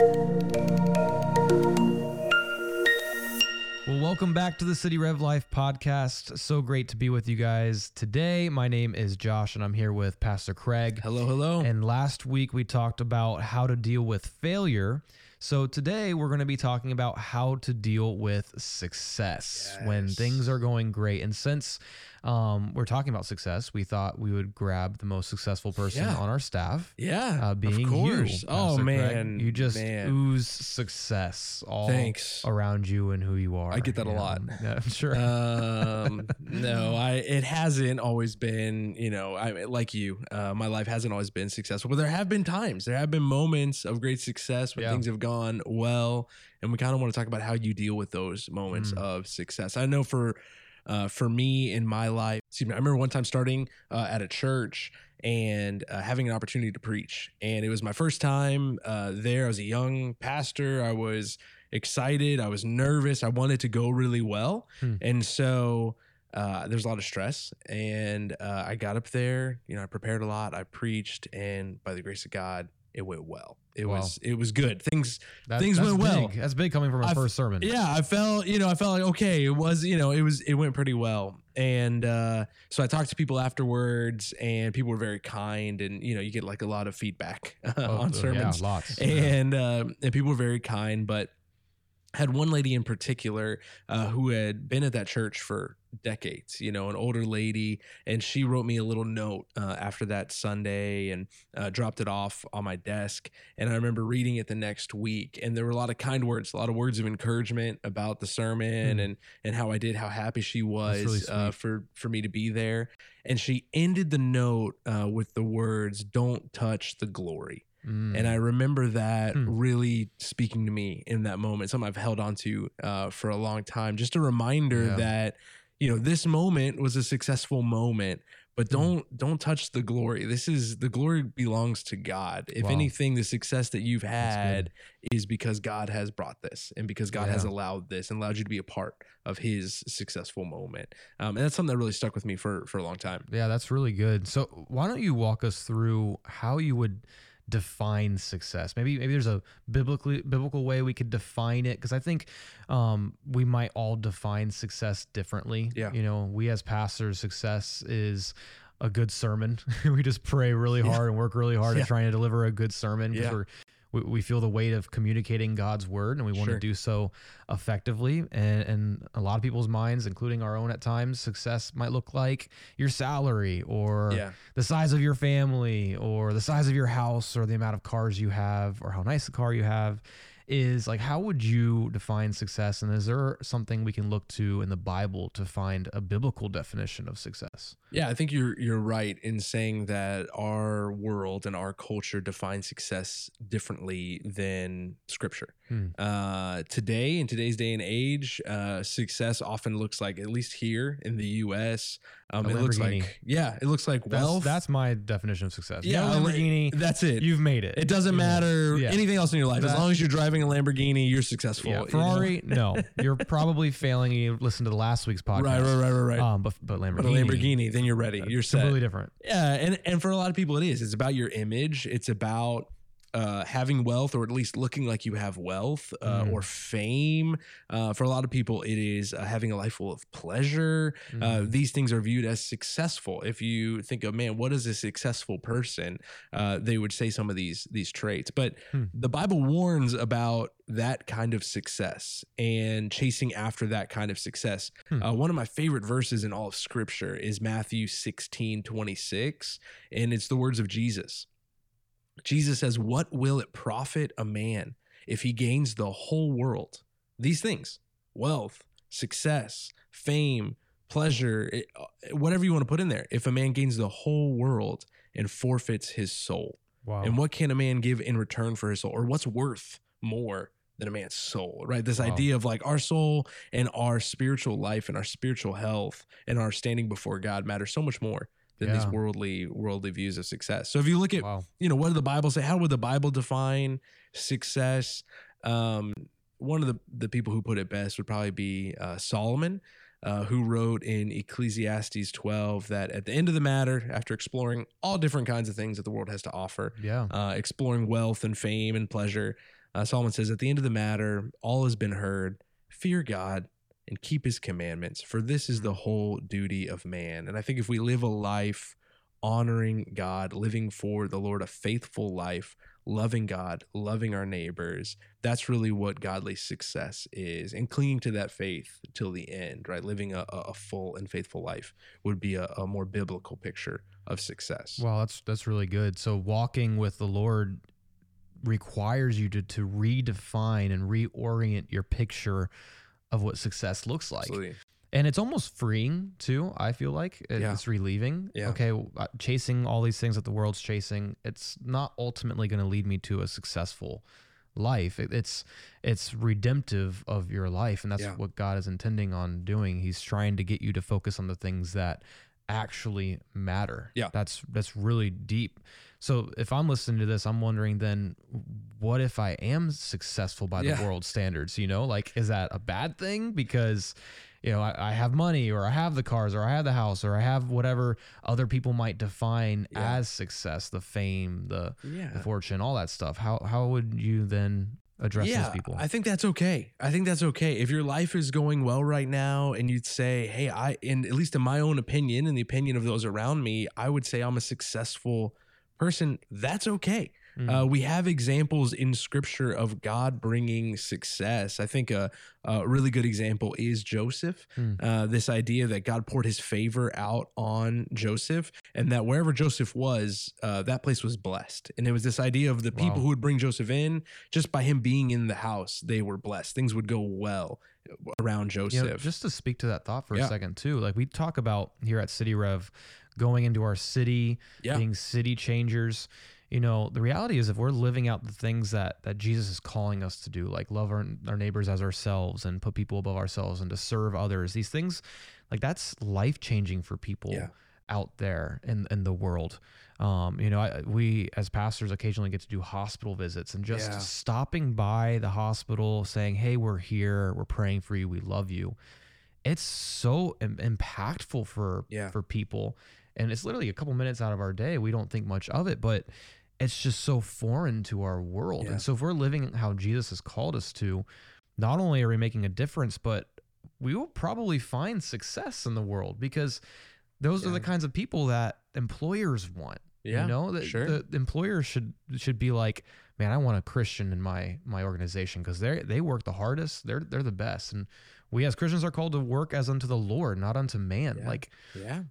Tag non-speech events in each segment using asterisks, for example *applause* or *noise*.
Well, welcome back to the City Rev Life podcast. So great to be with you guys today. My name is Josh, and I'm here with Pastor Craig. Hello, hello. And last week we talked about how to deal with failure. So today we're going to be talking about how to deal with success when things are going great. And since um, we're talking about success, we thought we would grab the most successful person Yeah. on our staff. yeah, Uh, being of course. you, oh man, you just man. ooze success all Thanks. around you and who you are. I get that a you know? lot. *laughs* Yeah, sure. um, no, *laughs* I it hasn't always been. You know, I like you. Uh, my life hasn't always been successful, but there have been times. There have been moments of great success when Yeah. things have gone well, and we kind of want to talk about how you deal with those moments Mm. of success. I know for. Uh, for me in my life, excuse me, I remember one time starting uh, at a church and uh, having an opportunity to preach. And it was my first time uh, there. I was a young pastor. I was excited. I was nervous. I wanted to go really well. Hmm. And so uh, there's a lot of stress. And uh, I got up there, you know, I prepared a lot. I preached. And by the grace of God, it went well. It Wow. was it was good. Things That- things went well. big. That's big coming from a first sermon. Yeah, I felt, you know, I felt like okay, it was, you know, it was it went pretty well. And uh so I talked to people afterwards and people were very kind and you know, you get like a lot of feedback *laughs* Oh, on uh, sermons. Yeah, lots. And uh, and people were very kind, but had one lady in particular uh, who had been at that church for decades, you know, an older lady, and she wrote me a little note uh, after that Sunday and uh, dropped it off on my desk. And I remember reading it the next week, and there were a lot of kind words, a lot of words of encouragement about the sermon Hmm. and and how I did, how happy she was really uh, for for me to be there. And she ended the note uh, with the words, "Don't touch the glory." Mm. And I remember that Hmm. really speaking to me in that moment, something I've held on to uh, for a long time. Just a reminder Yeah. that, you know, this moment was a successful moment, but Hmm. don't don't touch the glory. This is the glory belongs to God. If Wow. anything, the success that you've had is because God has brought this and because God has allowed this and allowed you to be a part of his successful moment. Um, and that's something that really stuck with me for for a long time. yeah, that's really good. So why don't you walk us through how you would define success? Maybe maybe there's a biblically biblical way we could define it because I think um, we might all define success differently. Yeah. You know, we as pastors, success is a good sermon. *laughs* we just pray really Yeah. hard and work really hard Yeah. at trying to deliver a good sermon because Yeah. we're we, we feel the weight of communicating God's word and we want Sure. to do so effectively. And, and a lot of people's minds, including our own at times, success might look like your salary or Yeah. the size of your family or the size of your house or the amount of cars you have or how nice a car you have is like how would you define success and is there something we can look to in the bible to find a biblical definition of success Yeah, I think you're you're right in saying that our world and our culture defines success differently than scripture. Hmm. Uh, today, in today's day and age, uh, success often looks like, at least here in the U.S., um, it looks like yeah, it looks like that's, wealth. that's my definition of success yeah, yeah lamborghini That's it. you've made it it doesn't matter Yeah. anything else in your life as long as you're driving a Lamborghini, you're successful. yeah. *laughs* Ferrari, no. You're probably failing. You listen to the last week's podcast, Right, right, right, right, right. Um, but but Lamborghini, but a Lamborghini, then you're ready. You're set. completely different. Yeah, and and for a lot of people, it is. It's about your image. It's about uh, having wealth, or at least looking like you have wealth uh, Mm. or fame. Uh, for a lot of people, it is uh, having a life full of pleasure. Uh, Mhm. these things are viewed as successful. If you think of man, what is a successful person? Uh, they would say some of these these traits. But Hmm. the Bible warns about that kind of success and chasing after that kind of success. Hmm. Uh, one of my favorite verses in all of Scripture is Matthew 16 26, and it's the words of Jesus. Jesus says, What will it profit a man if he gains the whole world? These things wealth, success, fame, pleasure, it- uh, whatever you want to put in there. If a man gains the whole world and forfeits his soul, Wow. and what can a man give in return for his soul? Or what's worth more than a man's soul, right? This Wow. idea of like our soul and our spiritual life and our spiritual health and our standing before God matter so much more than these worldly worldly views of success. So if you look at wow. you know what did the bible say how would the bible define success um one of the the people who put it best would probably be uh, solomon uh, who wrote in ecclesiastes 12 that at the end of the matter after exploring all different kinds of things that the world has to offer Yeah. uh, exploring wealth and fame and pleasure Uh, Solomon says, At the end of the matter, all has been heard. Fear God and keep his commandments, for this is the mm. whole duty of man. And I think if we live a life honoring God, living for the Lord, a faithful life, loving God, loving our neighbors, that's really what godly success is. And clinging to that faith till the end, right? Living a, a full and faithful life would be a, a more biblical picture of success. Wow, that's that's really good. So walking with the Lord requires you to to redefine and reorient your picture of what success looks like. Absolutely. And it's almost freeing too, I feel like. It- Yeah. It's relieving. Yeah. Okay, uh, chasing all these things that the world's chasing, it's not ultimately going to lead me to a successful life. It- it's it's redemptive of your life and that's Yeah. what God is intending on doing. He's trying to get you to focus on the things that actually matter. Yeah. That's that's really deep. So if I'm listening to this, I'm wondering then what if I am successful by the world standards? You know, like is that a bad thing? Because you know, I, I have money or I have the cars or I have the house or I have whatever other people might define Yeah. as success, the fame, the, Yeah. the fortune, all that stuff. How how would you then address yeah, those people? I think that's okay. I think that's okay. If your life is going well right now and you'd say, hey, I, in at least in my own opinion and the opinion of those around me, I would say I'm a successful person. That's okay. Mm. Uh, we have examples in scripture of God bringing success. I think a, a really good example is Joseph. Hmm. Uh, this idea that God poured his favor out on Joseph, and that wherever Joseph was, uh, that place was blessed. And it was this idea of the people Wow. who would bring Joseph in, just by him being in the house, they were blessed. Things would go well around You know, Joseph. just to speak to that thought for Yeah. a second too, like we talk about here at City Rev, going into our city, Yeah. being city changers. You know, the reality is if we're living out the things that that Jesus is calling us to do, like love our, our neighbors as ourselves and put people above ourselves and to serve others, these things, like that's life changing for people Yeah. out there in in the world. Um, you know, I, we as pastors occasionally get to do hospital visits and just Yeah. stopping by the hospital, saying, "Hey, we're here. We're praying for you. We love you." It's so Im- impactful for Yeah. for people, and it's literally a couple minutes out of our day. We don't think much of it, but it's just so foreign to our world. Yeah. And so, if we're living how Jesus has called us to, not only are we making a difference, but we will probably find success in the world because those are the kinds of people that employers want. Yeah, you know, that sure. the employers should should be like, man, I want a Christian in my my organization because they they work the hardest. They're they're the best, and we as Christians are called to work as unto the Lord, not unto man. Yeah. Like yeah.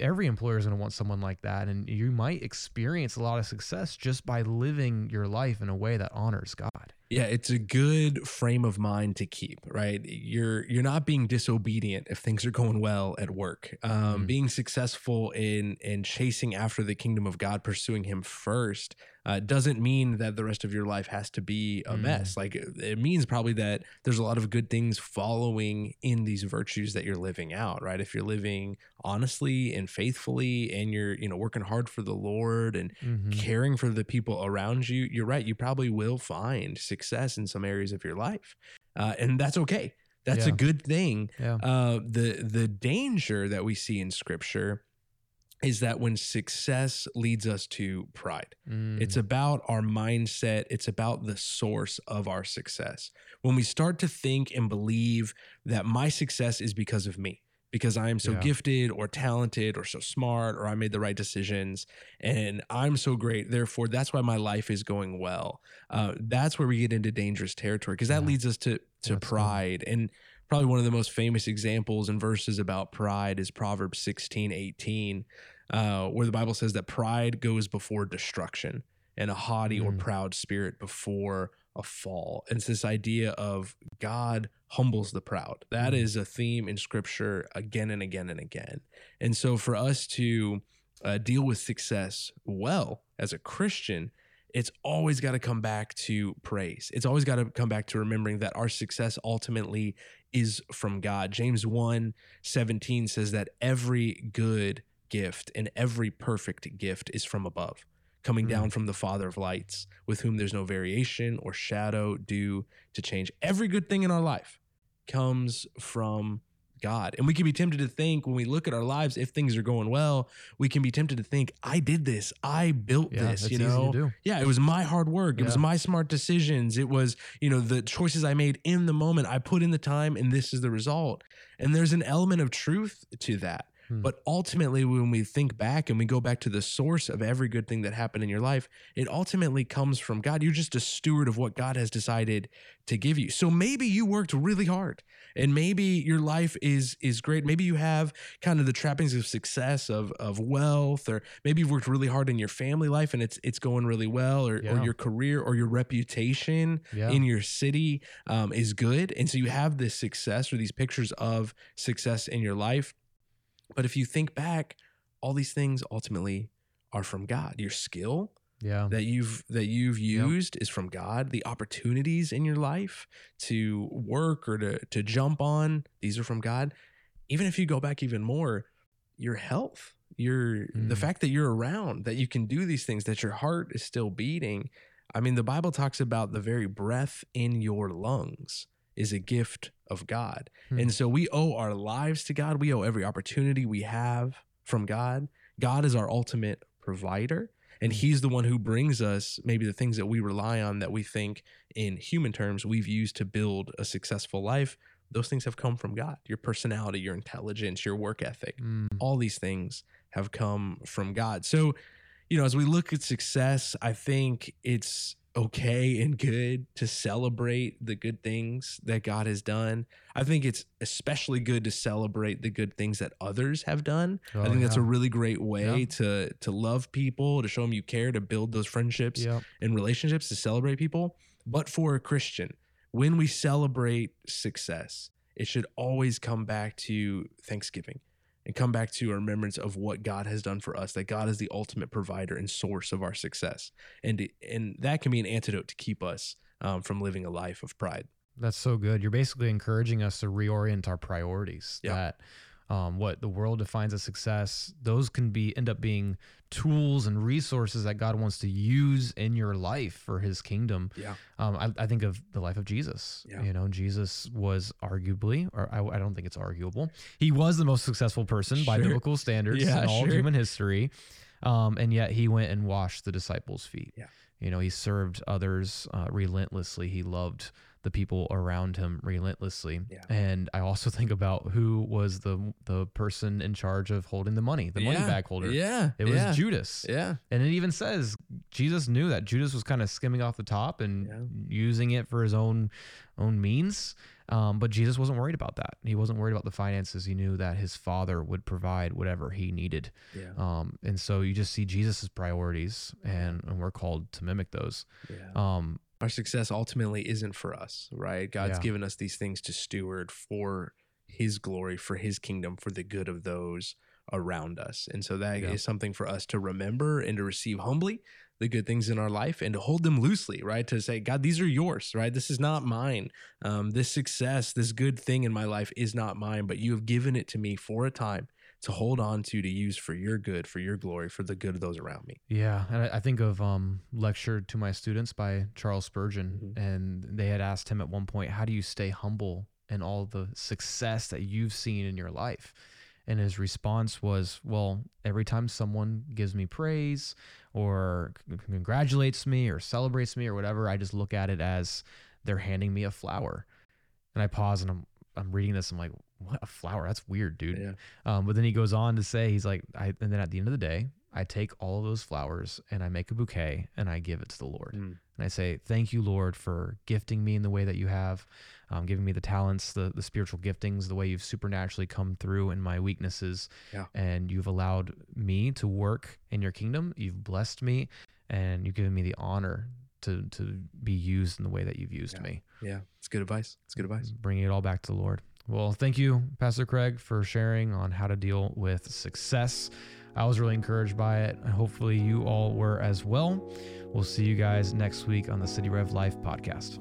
every employer is going to want someone like that, and you might experience a lot of success just by living your life in a way that honors God. Yeah, it's a good frame of mind to keep, right? You're you're not being disobedient if things are going well at work. Um, Mhm. Being successful in in chasing after the kingdom of God, pursuing Him first, uh, doesn't mean that the rest of your life has to be a Mm. mess. Like it it means probably that there's a lot of good things following in these virtues that you're living out, right? If you're living honestly and faithfully, and you're you know working hard for the Lord and Mhm. caring for the people around you, you're right. You probably will find success in some areas of your life, uh, and that's okay. That's a good thing. Yeah. Uh, the the danger that we see in Scripture is that when success leads us to pride, it's Mm. about our mindset. It's about the source of our success. When we start to think and believe that my success is because of me, because I am so Yeah. gifted or talented or so smart or I made the right decisions and I'm so great. Therefore, that's why my life is going well. Uh, that's where we get into dangerous territory because that Yeah. leads us to to That's pride. And probably one of the most famous examples and verses about pride is Proverbs 16, 18, uh, where the Bible says that pride goes before destruction and a haughty or Mm. proud spirit before a fall. And it's this idea of God humbles the proud. That Mm. is a theme in scripture again and again and again. And so for us to uh, deal with success well as a Christian, it's always got to come back to praise. It's always got to come back to remembering that our success ultimately is from God. James 1 17 says that every good gift and every perfect gift is from above, coming Mm. down from the Father of lights, with whom there's no variation or shadow due to change. Every good thing in our life comes from God. And we can be tempted to think when we look at our lives, if things are going well, we can be tempted to think, I did this, I built Yeah, this, you know? Yeah, it was my hard work. It was my smart decisions. It was, you know, the choices I made in the moment. I put in the time and this is the result. And there's an element of truth to that. Hmm. But ultimately, when we think back and we go back to the source of every good thing that happened in your life, it ultimately comes from God. You're just a steward of what God has decided to give you. So maybe you worked really hard and maybe your life is is great. Maybe you have kind of the trappings of success of of wealth, or maybe you've worked really hard in your family life and it's it's going really well, or, or your career or your reputation Yeah. in your city um, is good. And so you have this success or these pictures of success in your life. But if you think back, all these things ultimately are from God. Your skill yeah. that you've that you've Yep. used is from God. The opportunities in your life to work or to to jump on, these are from God. Even if you go back even more, your health, your the Mm. fact that you're around, that you can do these things, that your heart is still beating. I mean, the Bible talks about the very breath in your lungs is a gift of God. Hmm. And so we owe our lives to God. We owe every opportunity we have from God. God is our ultimate provider. And he's the one who brings us maybe the things that we rely on that we think in human terms we've used to build a successful life. Those things have come from God. Your personality, your intelligence, your work ethic, Mm, all these things have come from God. So, you know, as we look at success, I think it's okay and good to celebrate the good things that God has done. I think it's especially good to celebrate the good things that others have done. I Oh, think that's a really great way Yeah. to to love people, to show them you care, to build those friendships Yep. and relationships, to celebrate people. But for a Christian, when we celebrate success, it should always come back to Thanksgiving and come back to a remembrance of what God has done for us, that God is the ultimate provider and source of our success. And, and that can be an antidote to keep us um, from living a life of pride. That's so good. You're basically encouraging us to reorient our priorities. Yeah. That um, what the world defines as success, those can be end up being tools and resources that God wants to use in your life for His kingdom. Yeah. Um, I, I think of the life of Jesus. Yeah. You know, Jesus was arguably, or I, I don't think it's arguable, he was the most successful person by biblical standards Yeah, in all sure. human history. Um, and yet he went and washed the disciples' feet. Yeah. You know, he served others uh, relentlessly. He loved the people around him relentlessly. Yeah. And I also *laughs* think about who was the the person in charge of holding the money, the money bag holder. Yeah. It was yeah. Judas. Yeah. And it even says Jesus knew that Judas was kind of skimming off the top and Yeah. using it for his own own means. Um, but Jesus wasn't worried about that. He wasn't worried about the finances. He knew that his father would provide whatever he needed. Yeah. Um, and so you just see Jesus's priorities, and, and we're called to mimic those. Yeah. Um, our success ultimately isn't for us, right? God's Yeah. given us these things to steward for his glory, for his kingdom, for the good of those around us. And so that is Yeah. something for us to remember and to receive humbly the good things in our life and to hold them loosely, right? To say, God, these are yours, right? This is not mine. Um, this success, this good thing in my life is not mine, but you have given it to me for a time to hold on to, to use for your good, for your glory, for the good of those around me. Yeah, and I, I think of um, "Lecture to My Students" by Charles Spurgeon, Mhm. and they had asked him at one point, "How do you stay humble in all the success that you've seen in your life?" And his response was, "Well, every time someone gives me praise, or c- congratulates me, or celebrates me, or whatever, I just look at it as they're handing me a flower." And I pause, and I'm I'm reading this. I'm like, "What a flower? That's weird, dude." Yeah. Um, but then he goes on to say, he's like, I, and then at the end of the day, I take all of those flowers and I make a bouquet and I give it to the Lord. Mm. And I say, Thank you, Lord, for gifting me in the way that you have, um, giving me the talents, the, the spiritual giftings, the way you've supernaturally come through in my weaknesses. Yeah. And you've allowed me to work in your kingdom. You've blessed me and you've given me the honor to, to be used in the way that you've used Yeah. me. Yeah. It's good advice. It's good advice. Bringing it all back to the Lord. Well, thank you, Pastor Craig, for sharing on how to deal with success. I was really encouraged by it. Hopefully, you all were as well. We'll see you guys next week on the City Rev Life podcast.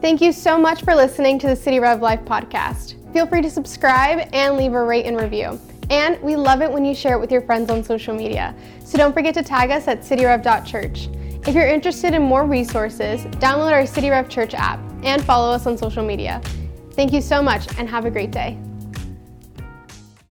Thank you so much for listening to the City Rev Life podcast. Feel free to subscribe and leave a rate and review. And we love it when you share it with your friends on social media. So don't forget to tag us at cityrev.church. If you're interested in more resources, download our City Rev Church app and follow us on social media. Thank you so much and have a great day.